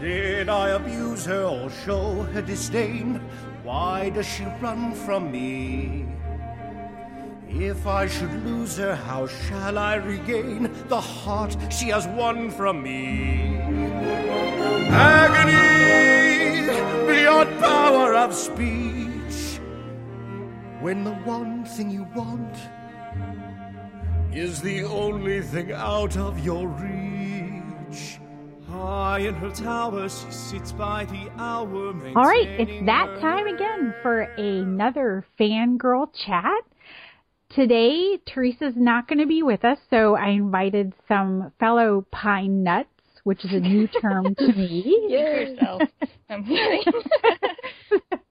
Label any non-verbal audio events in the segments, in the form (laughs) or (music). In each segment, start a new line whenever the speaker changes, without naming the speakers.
Did I abuse her or show her disdain? Why does she run from me? If I should lose her, how shall I regain the heart she has won from me? Agony beyond power of speech. When the one thing you want is the only thing out of your reach.
High in her tower, she sits by the hour.
All right, it's that time again for another fangirl chat. Today, Teresa's not going to be with us, so I invited some fellow pine nuts, which is a new term to me. (laughs)
yourself. I'm kidding.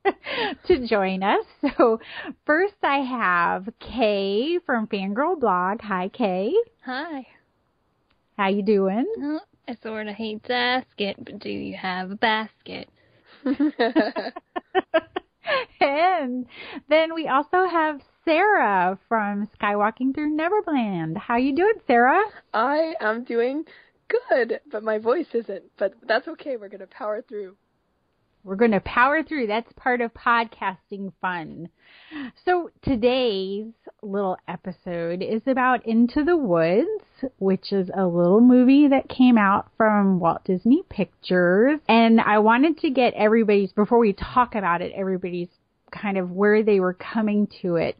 (laughs)
to join us. So first I have Kay from Fangirl Blog. Hi Kay.
Hi.
How you doing?
Uh, I sort of hate to ask it, but do you have a basket? (laughs)
and then we also have Sarah from Skywalking Through Neverland. How you doing, Sarah?
I am doing good, but my voice isn't. But that's okay. We're going to power through.
We're going to power through. That's part of podcasting fun. So today's little episode is about Into the Woods, which is a little movie that came out from Walt Disney Pictures. And I wanted to get everybody's, before we talk about it, everybody's kind of where they were coming to it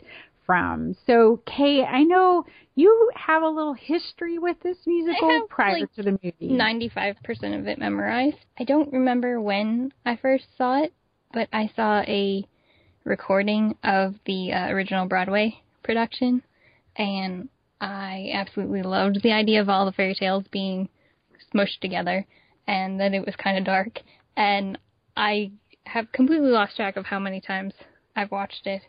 from. So, Kay, I know you have a little history with this musical prior
like,
to the movie.
Ninety-five percent of it memorized. I don't remember when I first saw it, but I saw a recording of the uh, original Broadway production, and I absolutely loved the idea of all the fairy tales being smushed together, and that it was kind of dark. And I have completely lost track of how many times I've watched it.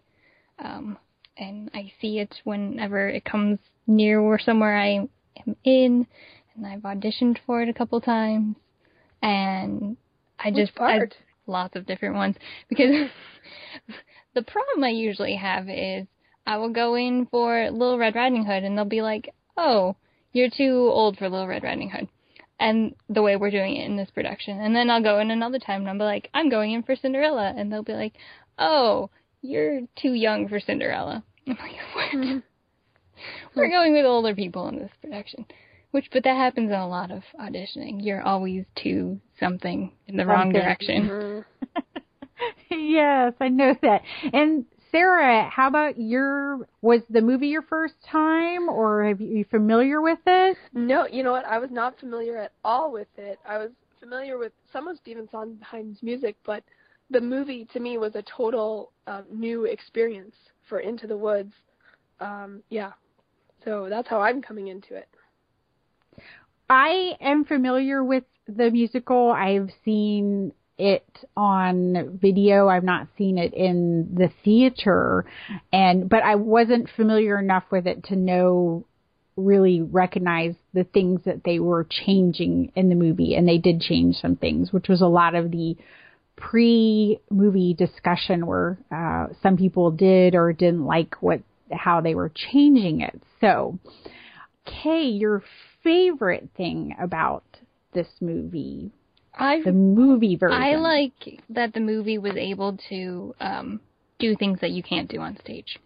Um, and I see it whenever it comes near or somewhere I am in, and I've auditioned for it a couple times, and I just
part?
I, lots of different ones because (laughs) the problem I usually have is I will go in for Little Red Riding Hood, and they'll be like, "Oh, you're too old for Little Red Riding Hood." And the way we're doing it in this production. And then I'll go in another time and I'll be like, I'm going in for Cinderella. And they'll be like, oh, you're too young for Cinderella. I'm like, what? We're going with older people in this production. Which, but that happens in a lot of auditioning. You're always too something in the wrong
Something.
direction.
Mhm. (laughs)
yes, I know that. And Sarah, how about your was the movie your first time or have you, you familiar with it?
No, you know what? I was not familiar at all with it. I was familiar with some of Stephen Sondheim's music, but the movie to me was a total um, new experience for Into the Woods. Um, yeah, so that's how I'm coming into it.
I am familiar with the musical. I've seen it on video. I've not seen it in the theater and but I wasn't familiar enough with it to know really recognize the things that they were changing in the movie and they did change some things, which was a lot of the pre-movie discussion where uh, some people did or didn't like what how they were changing it. So, Kay, your favorite thing about this movie,
I
the movie version?
I like that the movie was able to um, do things that you can't do on stage.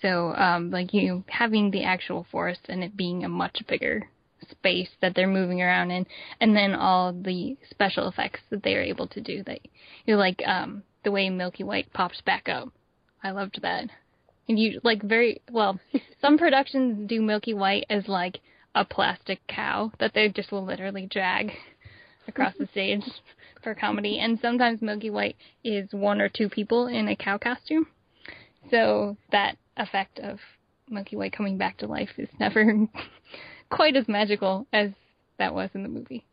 So, um, like you having the actual forest and it being a much bigger space that they're moving around in, and then all the special effects that they are able to do. That you know, like um, the way Milky White pops back up. I loved that. And you like very well. (laughs) Some productions do Milky White as like a plastic cow that they just will literally drag across the (laughs) stage for comedy. And sometimes Milky White is one or two people in a cow costume. So that effect of Milky White coming back to life is (laughs) never quite as magical as that was in the movie.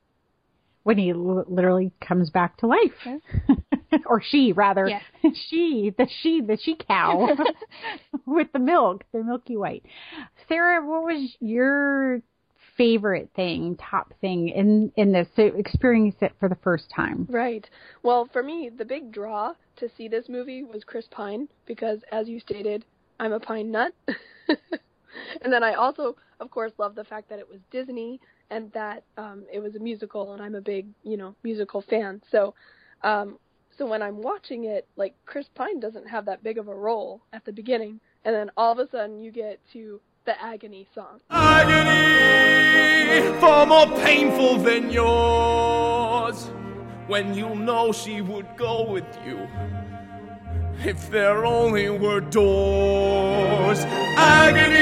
when he l- literally comes back to life. (laughs) or she rather.
Yes. (laughs)
she, the she, the she cow (laughs) with the milk, the milky white. Sarah, what was your favorite thing, top thing in in this? So experience it for the first time.
Right. Well, for me, the big draw to see this movie was Chris Pine because, as you stated, I'm a pine nut. (laughs) and then I also, of course, love the fact that it was Disney and that um, it was a musical, and I'm a big, you know, musical fan. So, um, so when I'm watching it, like Chris Pine doesn't have that big of a role at the beginning, and then all of a sudden you get to the agony song.
Agony, far more painful than yours. When you know she would go with you. If there only were doors. Agony,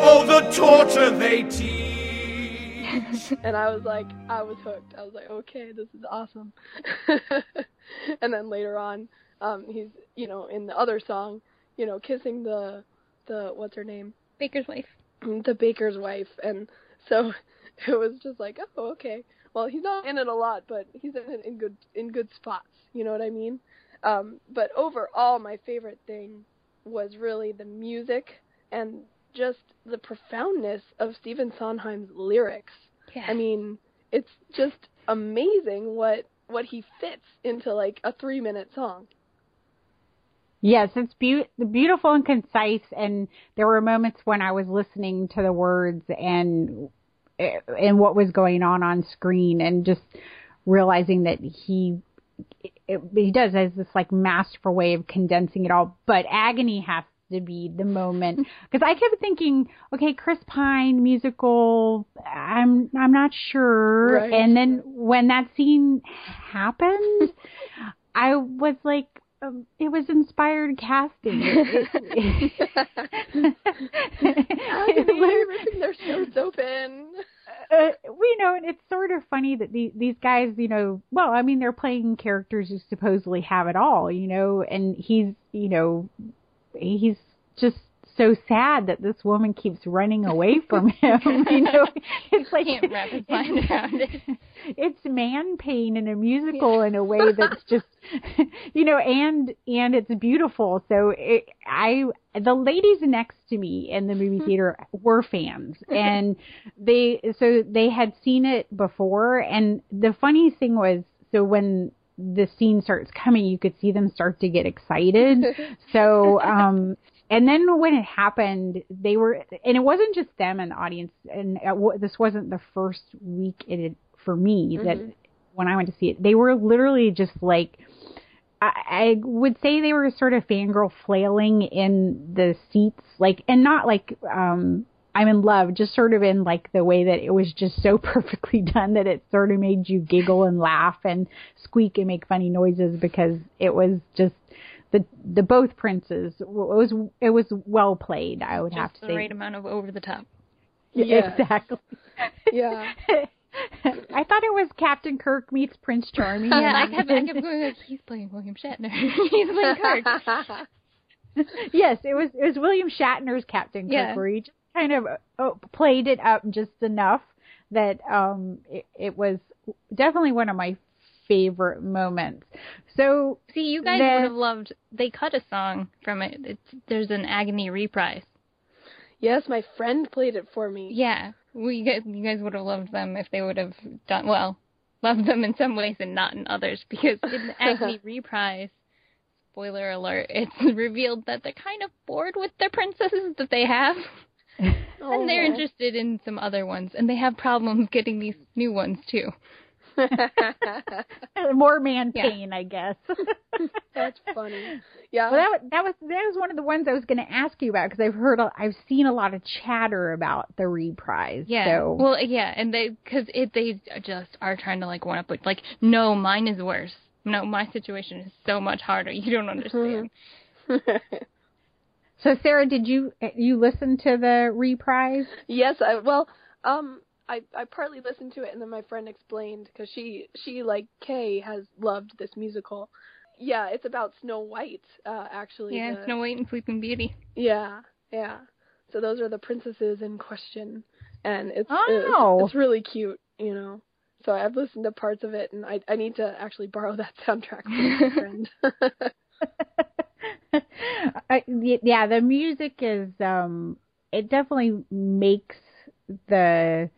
oh, the torture they teach. (laughs)
and I was like, I was hooked. I was like, okay, this is awesome. (laughs) and then later on, um, he's, you know, in the other song, you know, kissing the, the what's her name,
Baker's wife.
the baker's wife, and so (laughs) it was just like, oh, okay. Well, he's not in it a lot, but he's in it in good in good spots. You know what I mean? Um, but overall, my favorite thing was really the music and just the profoundness of Stephen Sondheim's lyrics.
Yeah.
I mean, it's just amazing what what he fits into like a three minute song.
Yes, it's be- beautiful and concise, and there were moments when I was listening to the words and and what was going on on screen, and just realizing that he it, he does has this like masterful way of condensing it all. But agony has to be the moment (laughs) because I kept thinking, okay, Chris Pine musical, I'm I'm not sure,
Right.
and then when that scene happened, (laughs) I was like. Um, it was inspired casting. (laughs) It- it-
Agony, ripping their shirts open.
Uh, we know, and it's sort of funny that these these guys, you know, well, I mean, they're playing characters who supposedly have it all, you know, and he's, you know, he's just so sad that this woman keeps running away from him. (laughs) you know, it's like
Can't wrap his mind around it. (laughs)
It's man pain in a musical in a way that's just, (laughs) you know, and and it's beautiful. So it, I, the ladies next to me in the movie theater were fans, and they so they had seen it before. And the funny thing was, so when the scene starts coming, you could see them start to get excited. so, um, and then when it happened, they were, and it wasn't just them and the audience, and it, this wasn't the first week it had, for me that when I went to see it, they were literally just like, I, I would say they were sort of fangirl flailing in the seats, like, and not like, um, I'm in love, just sort of in like the way that it was just so (laughs) perfectly done that it sort of made you giggle and laugh and squeak and make funny noises because it was just the the both princes it was it was well played. I would have
Just
to
the
say
right amount of over the top.
Yeah.
exactly.
Yeah. (laughs)
I thought it was Captain Kirk meets Prince Charming.
Yeah, I (laughs) kept, I kept going like, he's playing William Shatner. (laughs) he's playing Kirk.
yes, it was it was William Shatner's Captain Kirk,
Yeah.
where he just kind of uh, played it up just enough that um it, it was definitely one of my favorite moments. So
See, you guys
The-
would have loved. They cut a song from it. It's, there's an agony reprise.
yes, my friend played it for me.
Yeah, we you guys, you guys would have loved them if they would have done well. Loved them in some ways and not in others because in the (laughs) agony reprise, spoiler alert, it's (laughs) revealed that they're kind of bored with their princesses that they have. (laughs) And they're
Aw.
interested in some other ones, and they have problems getting these new ones too. (laughs)
more man
Yeah.
pain, I guess. (laughs)
That's funny. Yeah.
Well, that that was that was one of the ones I was going to ask you about because I've heard a, I've seen a lot of chatter about the reprise.
Yeah.
So
Well, yeah, and they because it they just are trying to like one up it. Like, no, mine is worse. No, my situation is so much harder. (laughs) You don't understand.
so Sarah, did you you listen to the reprise?
yes, I well, um I I partly listened to it and then my friend explained cuz she she like Kay has loved this musical. Yeah, it's about Snow White uh actually.
Yeah,
the-
Snow White and Sleeping Beauty.
Yeah, yeah. So those are the princesses in question, and it's
Oh.
it's, it's really cute, you know. So I've listened to parts of it, and I I need to actually borrow that (laughs) soundtrack from my (laughs) friend. (laughs)
I, yeah, the music is um it definitely makes the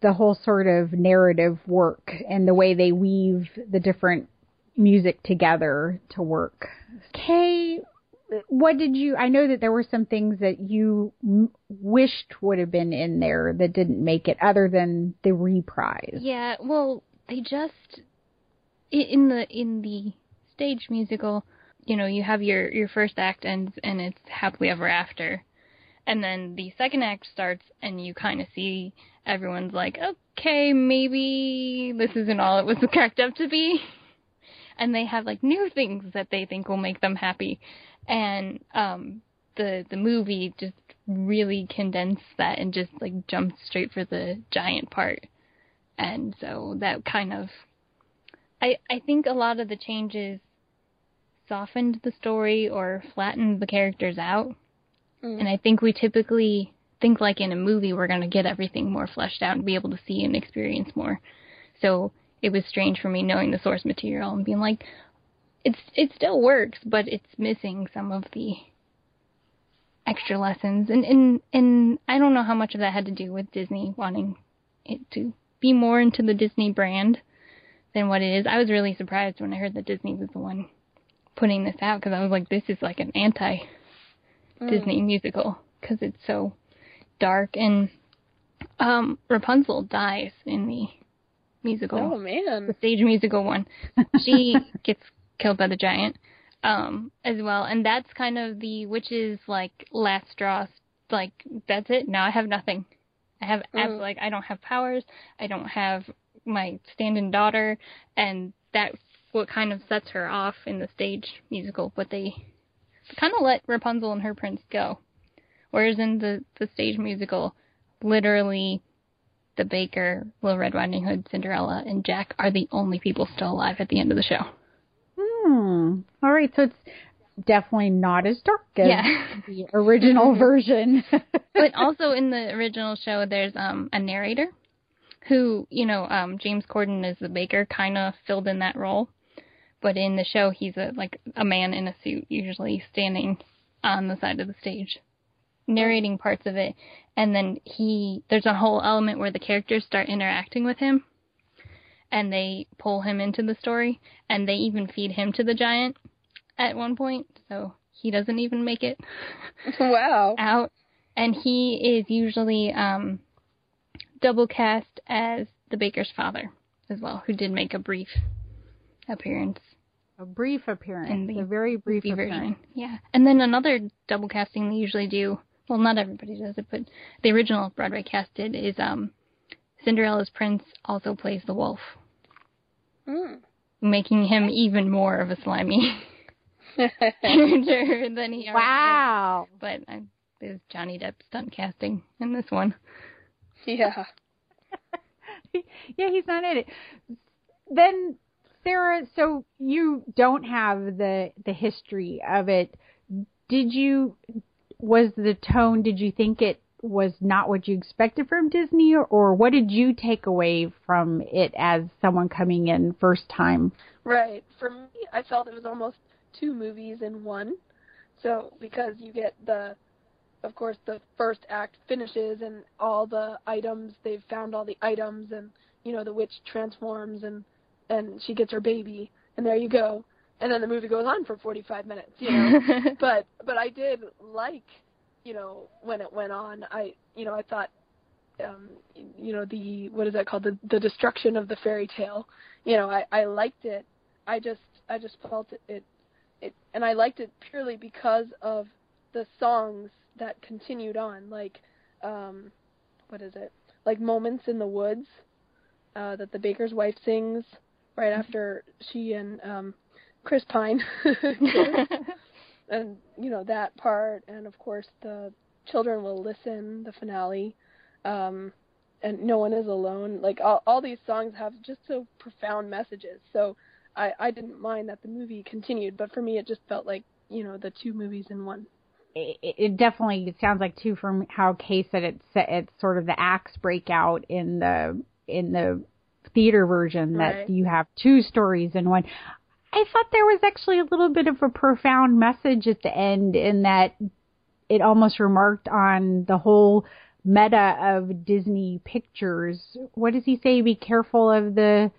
the whole sort of narrative work and the way they weave the different music together to work. Kay, what did you? I know that there were some things that you m- wished would have been in there that didn't make it, other than the reprise.
Yeah, well, they just in the in the stage musical, you know, you have your your first act ends and it's happily ever after. And then the second act starts and you kind of see everyone's like, "Okay, maybe this isn't all it was cracked up to be." And they have like new things that they think will make them happy. And um the the movie just really condensed that and just like jumped straight for the giant part and so that kind of I I think a lot of the changes softened the story or flattened the characters out.
Mm.
And I think we typically think like in a movie we're going to get everything more fleshed out and be able to see and experience more. So it was strange for me knowing the source material and being like it's it still works, but it's missing some of the extra lessons and and and I don't know how much of that had to do with Disney wanting it to be more into the Disney brand than what it is. I was really surprised when I heard that Disney was the one putting this out because I was like, this is like an anti Disney mm. musical because it's so dark and um Rapunzel dies in the musical.
Oh man.
the stage musical one. She (laughs) gets killed by the giant um as well. And that's kind of the witch's like last straw like that's it. Now i have nothing. I have
Mm.
like i don't have powers. I don't have my stand-in daughter. And that's what kind of sets her off in the stage musical but they kind of let rapunzel and her prince go whereas in the the stage musical literally the baker little red riding hood cinderella and jack are the only people still alive at the end of the show
Hmm. All right, so it's definitely not as dark as
Yeah.
the original (laughs) version.
but (laughs) also in the original show, there's um a narrator who, you know, um James Corden is the baker, kind of filled in that role. But in the show, he's a like a man in a suit, usually standing on the side of the stage, narrating parts of it. And then he, there's a whole element where the characters start interacting with him, and they pull him into the story, and they even feed him to the giant at one point, so he doesn't even make it (laughs)
wow. (laughs)
out, and he is usually um, double cast as the baker's father as well, who did make a brief appearance
a brief appearance,
the
a very brief appearance.
version. Yeah, and then another double casting they usually do. Well, not everybody does it, but the original Broadway cast did is um, Cinderella's prince also plays the wolf,
Mm.
making him even more of a slimy character (laughs) than he already is.
Wow.
But uh, there's Johnny Depp stunt casting in this one.
yeah. (laughs)
yeah, he's not in it. Then Sarah, so you don't have the the history of it. Did you was the tone did you think it was not what you expected from Disney or, or what did you take away from it as someone coming in first time?
Right. For me, I felt it was almost two movies in one. So because you get the, of course, the first act finishes and all the items they've found all the items and you know the witch transforms and and she gets her baby and there you go and then the movie goes on for 45 minutes. You know. (laughs) but but I did like you know when it went on I you know I thought um you know the what is that called the the destruction of the fairy tale you know I I liked it I just I just felt it it, it and I liked it purely because of the songs that continued on like um what is it like moments in the woods uh that the baker's wife sings right after she and um Chris Pine (laughs) and you know that part and of course the children will listen the finale um and no one is alone like all all these songs have just so profound messages so i i didn't mind that the movie continued but for me it just felt like you know the two movies in one
It, it definitely it sounds like too from how Kay said it it's sort of the acts break out in the in the theater version that
Right.
you have two stories in one. I thought there was actually a little bit of a profound message at the end in that it almost remarked on the whole meta of Disney pictures. What does he say? Be careful of the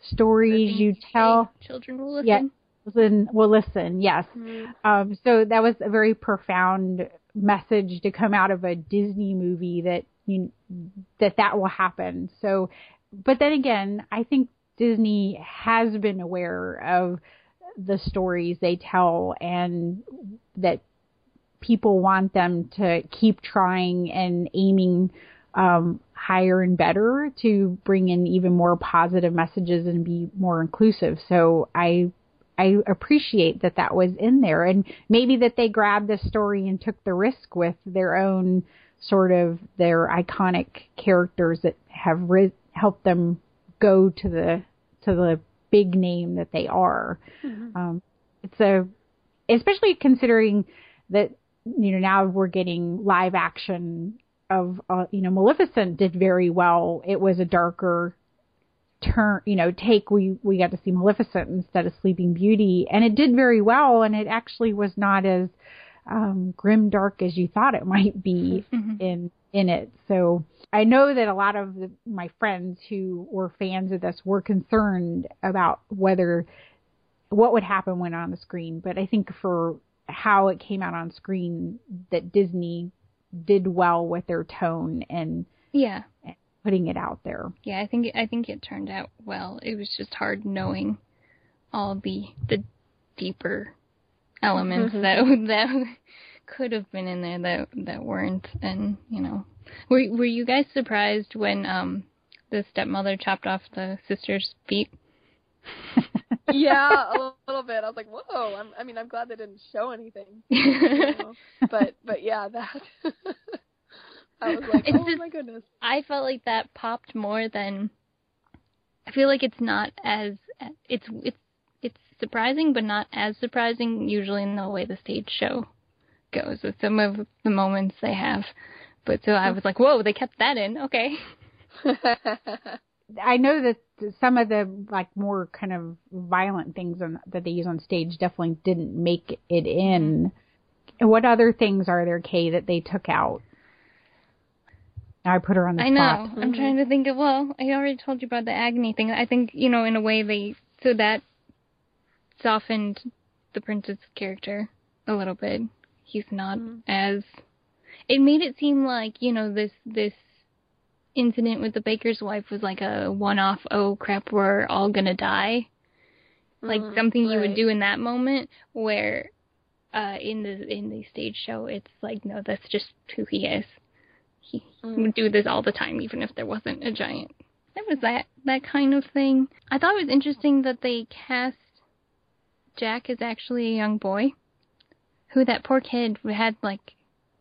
stories you tell.
Children will listen.
Yeah. Listen, well, listen, yes.
Mm-hmm.
Um, so that was a very profound message to come out of a Disney movie that you that that will happen. So, but then again, I think Disney has been aware of the stories they tell and that people want them to keep trying and aiming um, higher and better to bring in even more positive messages and be more inclusive. So I I appreciate that that was in there, and maybe that they grabbed the story and took the risk with their own sort of their iconic characters that have ri- helped them go to the to the big name that they are.
Mm-hmm.
Um, it's a especially considering that you know now we're getting live action of uh, you know Maleficent did very well. It was a darker turn, you know, take. We we got to see Maleficent instead of Sleeping Beauty, and it did very well. And it actually was not as um, grim dark as you thought it might be in in it. So I know that a lot of the, my friends who were fans of this were concerned about whether what would happen when on the screen. But I think for how it came out on screen, that Disney did well with their tone and
Yeah.
putting it out there.
Yeah, I think I think it turned out well. It was just hard knowing all the the deeper elements mm-hmm. that that could have been in there that that weren't. And you know, were were you guys surprised when um the stepmother chopped off the sister's feet? (laughs)
yeah, a (laughs) little bit. I was like, whoa. I'm, I mean, I'm glad they didn't show anything. You (laughs) know? but but yeah, that. I was like,
It's
oh
just-
my goodness.
I felt like that popped more than. I feel like it's not as it's it's it's surprising, but not as surprising usually in the way the stage show goes with some of the moments they have. But so I was like, whoa, they kept that in. Okay. (laughs)
I know that some of the like more kind of violent things on, that they use on stage definitely didn't make it in. Mm-hmm. What other things are there, Kay, that they took out? I put her on the
I
spot.
know. I'm trying to think of. Well, I already told you about the agony thing. I think you know, in a way, they so that softened the princess character a little bit. He's not as. It made it seem like you know this this incident with the baker's wife was like a one-off. Oh crap, we're all gonna die. Like
Mhm,
something you would do in that moment, where uh, in the in the stage show, it's like no, that's just who he is. He
Mm.
would do this all the time, even if there wasn't a giant. There was that that kind of thing. I thought it was interesting that they cast Jack as actually a young boy, who that poor kid had like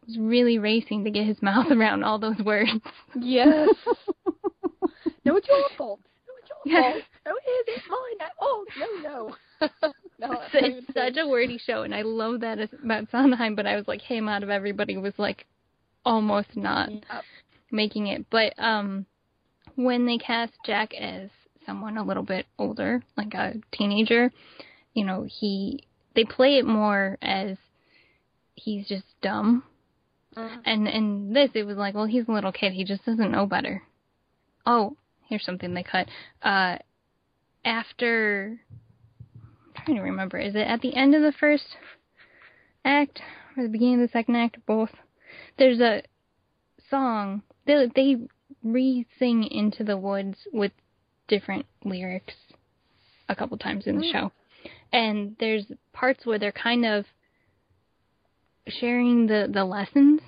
was really racing to get his (laughs) mouth around all those words.
Yes. (laughs) no, it's your fault. No, it's your
Yeah.
fault. No, it is. It's mine. I, oh, no, no. (laughs) no,
It's, it's such a wordy show, and I love that about Sondheim. But I was like, him out of everybody was like almost not.
Yep.
making it. But um, when they cast Jack as someone a little bit older, like a teenager, you know, he they play it more as he's just dumb.
Mhm.
And in this, it was like, well, he's a little kid. He just doesn't know better. Oh, here's something they cut. Uh, after, I'm trying to remember, is it at the end of the first act or the beginning of the second act, or both? There's a song. They they re-sing "Into the Woods" with different lyrics a couple times in the show, and there's parts where they're kind of sharing the the lessons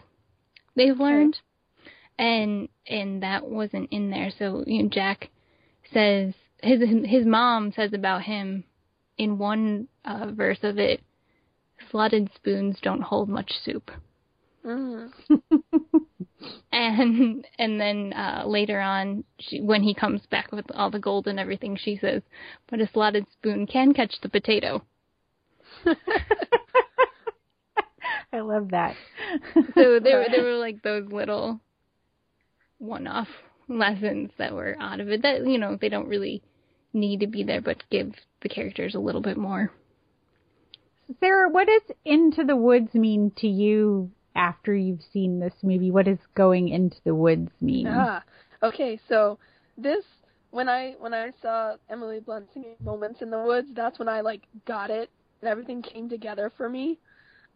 they've learned and and that wasn't in there. So you know Jack says his his mom says about him in one uh, verse of it slotted spoons don't hold much soup.
Mhm. (laughs) (laughs)
and and then uh later on she, when he comes back with all the gold and everything she says but a slotted spoon can catch the potato (laughs)
I love that.
so (laughs) there were there were like those little one-off lessons that were out of it that you know they don't really need to be there but give the characters a little bit more
Sarah, what does Into the Woods mean to you after you've seen this movie? What does going into the woods mean?
Ah, okay. So this when I when I saw Emily Blunt singing "Moments in the Woods," that's when I like got it and everything came together for me.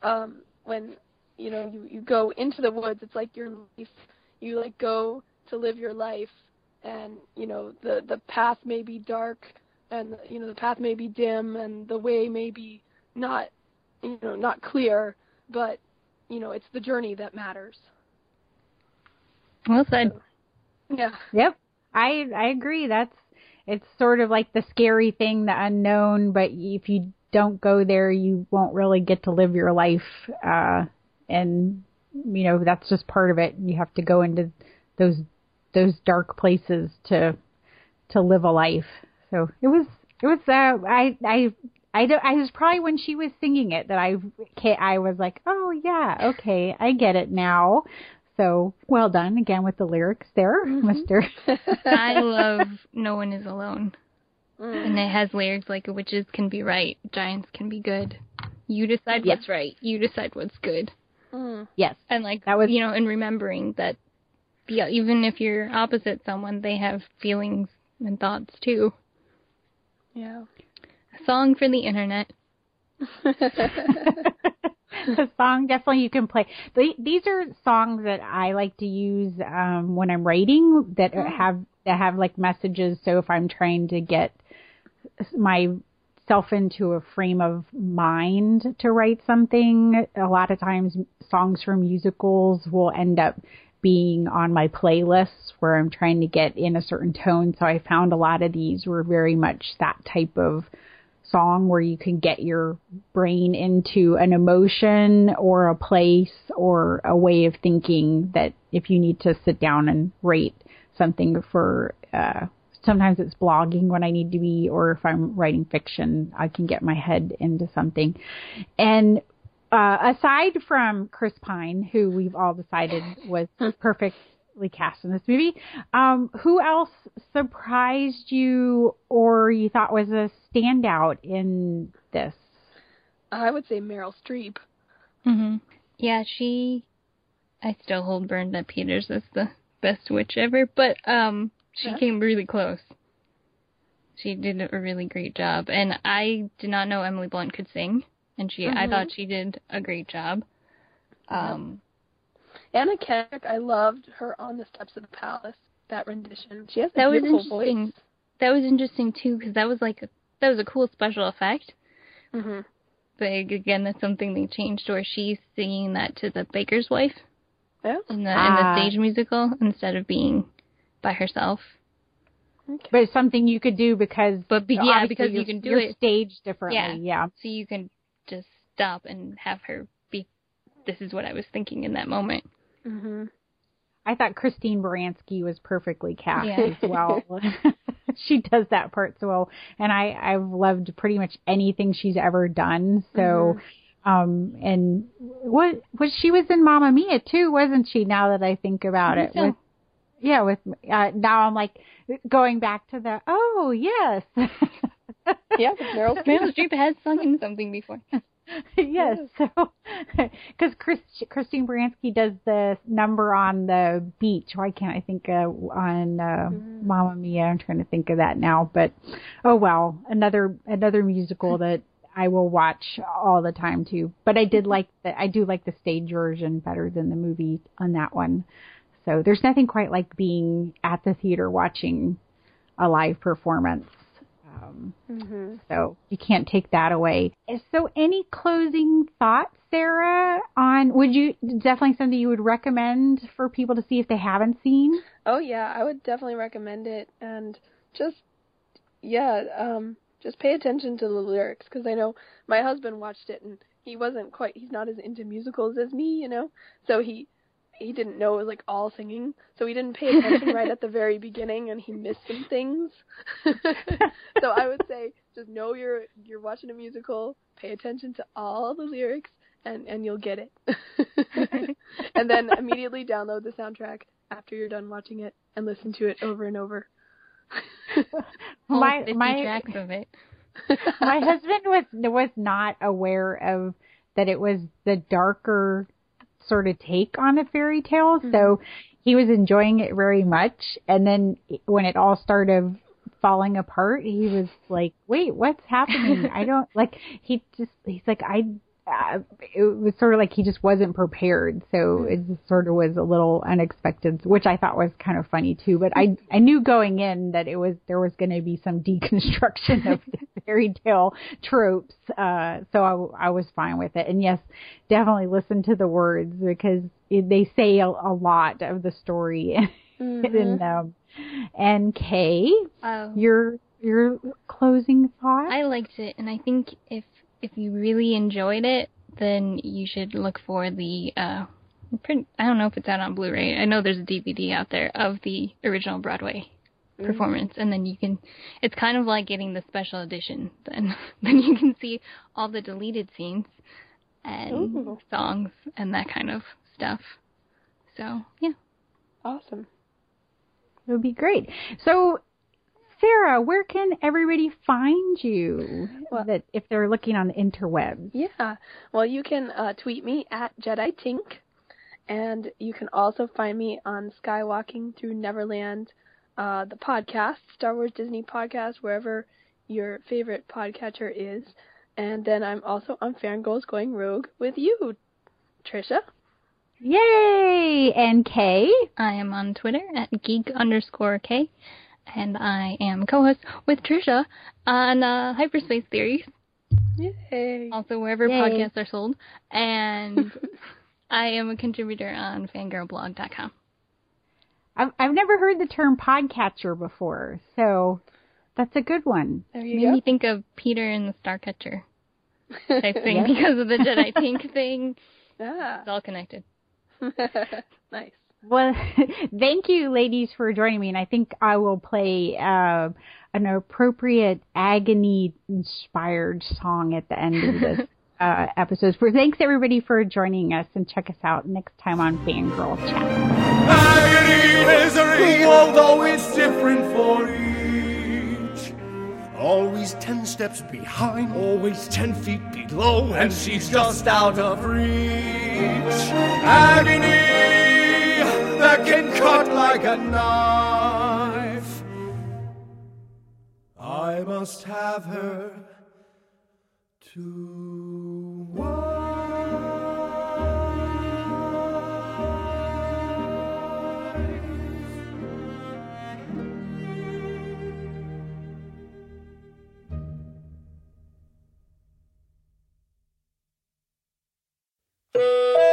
Um, when you know you you go into the woods, it's like your life. You like go to live your life, and you know the the path may be dark, and you know the path may be dim, and the way may be not you know not clear, but you know it's the journey that matters.
Well said.
Yeah.
Yep. I I agree. That's it's sort of like the scary thing, the unknown, but if you don't go there, you won't really get to live your life. Uh, and you know that's just part of it. You have to go into those those dark places to to live a life. So it was it was uh, I I I don't, I was probably when she was singing it that I I was like, oh yeah, okay, I get it now. So well done again with the lyrics there,
Mm-hmm.
Mister. (laughs)
I love No One Is Alone.
Mm.
And it has lyrics like witches can be right, giants can be good. You decide
Yeah.
what's right. You decide what's good.
Mm.
yes,
And like
That was-
you know, and remembering that yeah, even if you're opposite someone, they have feelings and thoughts too.
Yeah.
A song for the internet. (laughs)
the song definitely you can play. The, these are songs that I like to use um, when I'm writing that have that have like messages. So if I'm trying to get myself into a frame of mind to write something, a lot of times songs from musicals will end up being on my playlists where I'm trying to get in a certain tone. So I found a lot of these were very much that type of song where you can get your brain into an emotion or a place or a way of thinking that if you need to sit down and rate something for uh sometimes it's blogging when I need to be or if I'm writing fiction I can get my head into something and uh aside from Chris Pine who we've all decided was (laughs) perfectly cast in this movie um who else surprised you or you thought was a standout in this
I would say Meryl Streep.
hmm Yeah, she. I still hold Bernadette Peters as the best witch ever, but um, she
Yeah.
came really close. She did a really great job, and I did not know Emily Blunt could sing, and she. I
Mhm.
thought she did a great job. Um,
Anna Kendrick, I loved her on the steps of the palace. That rendition. She has a
That was
beautiful
interesting.
voice.
that was interesting too, because that was like a, that was a cool special effect.
hmm
But again, that's something they changed, where she's singing that to the baker's wife
Yeah.
in the in
Ah.
the stage musical instead of being by herself.
Okay.
but it's something you could do because
But be, yeah, because you can do
you're
it
staged differently
Yeah.
yeah
so you can just stop and have her be this is what I was thinking in that moment.
hmm
I thought Christine Baranski was perfectly cast
Yeah.
as well. (laughs) she does that part so well, and I I've loved pretty much anything she's ever done. So, um, and what was she was in Mamma Mia too, wasn't she? Now that I think about
I
it,
so.
with yeah, with uh, now I'm like going back to the oh yes. (laughs)
Yeah, Meryl Streep.
Has sung in something before. (laughs)
yes. So, (laughs) because Chris, Christine Baranski does the number on the beach. Why can't I think uh, on uh,
Mhm.
Mamma Mia? I'm trying to think of that now. But oh well, another another musical that I will watch all the time too. But I did like the I do like the stage version better than the movie on that one. So there's nothing quite like being at the theater watching a live performance. Um,
hmm
so you can't take that away. So any closing thoughts, Sarah, on would you definitely something you would recommend for people to see if they haven't seen?
Oh yeah, I would definitely recommend it, and just yeah, um, just pay attention to the lyrics because I know my husband watched it and he wasn't quite he's not as into musicals as me, you know, so he he didn't know it was like all singing, so he didn't pay attention right at the very beginning and he missed some things. (laughs) so I would say just know you're you're watching a musical, pay attention to all the lyrics and and you'll get it. (laughs) and then immediately download the soundtrack after you're done watching it and listen to it over and over. (laughs)
My my
tracks of it.
my husband was was not aware of that it was the darker sort of take on a fairy tale, so mm-hmm. he was enjoying it very much. And then when it all started falling apart. He was like, "Wait, what's happening? (laughs) I don't like." He just he's like, "I." Uh, it was sort of like he just wasn't prepared, so it just sort of was a little unexpected, which I thought was kind of funny too. But I I knew going in that it was there was going to be some (laughs) deconstruction of (laughs) fairy tale tropes, uh, so I, I was fine with it. And yes, definitely listen to the words because it, they say a, a lot of the story (laughs)
Mm-hmm.
in them. And Kay,
Oh.
your your closing thought?
I liked it, and I think if if you really enjoyed it, then you should look for the. Uh, print, I don't know if it's out on Blu-ray. I know there's a DVD out there of the original Broadway performance, and then you can. It's kind of like getting the special edition. Then (laughs) then you can see all the deleted scenes and
Ooh.
songs and that kind of stuff. So yeah.
Awesome.
It would be great. So, Sarah, where can everybody find you?
Well-
that if they're looking on the interwebs.
Yeah. Well, you can uh, tweet me at Jedi Tink, and you can also find me on Skywalking Through Neverland, uh, the podcast, Star Wars Disney podcast, wherever your favorite podcatcher is. And then I'm also on Fangirls Going Rogue with you, Trisha.
Yay! And Kay.
I am on Twitter at geek underscore k, and I am co-host with Trisha on uh, Hyperspace Theories,
Yay.
also wherever
Yay.
podcasts are sold, and (laughs) I am a contributor on fangirlblog.com.
I've I've never heard the term podcatcher before, so that's a good one.
There you
Made
you
me think of Peter and the Starcatcher
go.
type (laughs) thing because of the Jedi Tink (laughs) thing.
ah.
It's all connected.
nice.
Well, (laughs) thank you, ladies, for joining me, and I think I will play uh, an appropriate agony-inspired song at the end of this (laughs) uh, episode. For thanks everybody for joining us, and check us out next time on Fangirl Chat.
Agony, misery, although it's different for each.
Always ten steps behind.
Always ten feet below, and she's just out of reach. Agony that can cut like a knife. I must have her to wife.
It's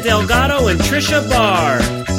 Delgado and Trisha Barr.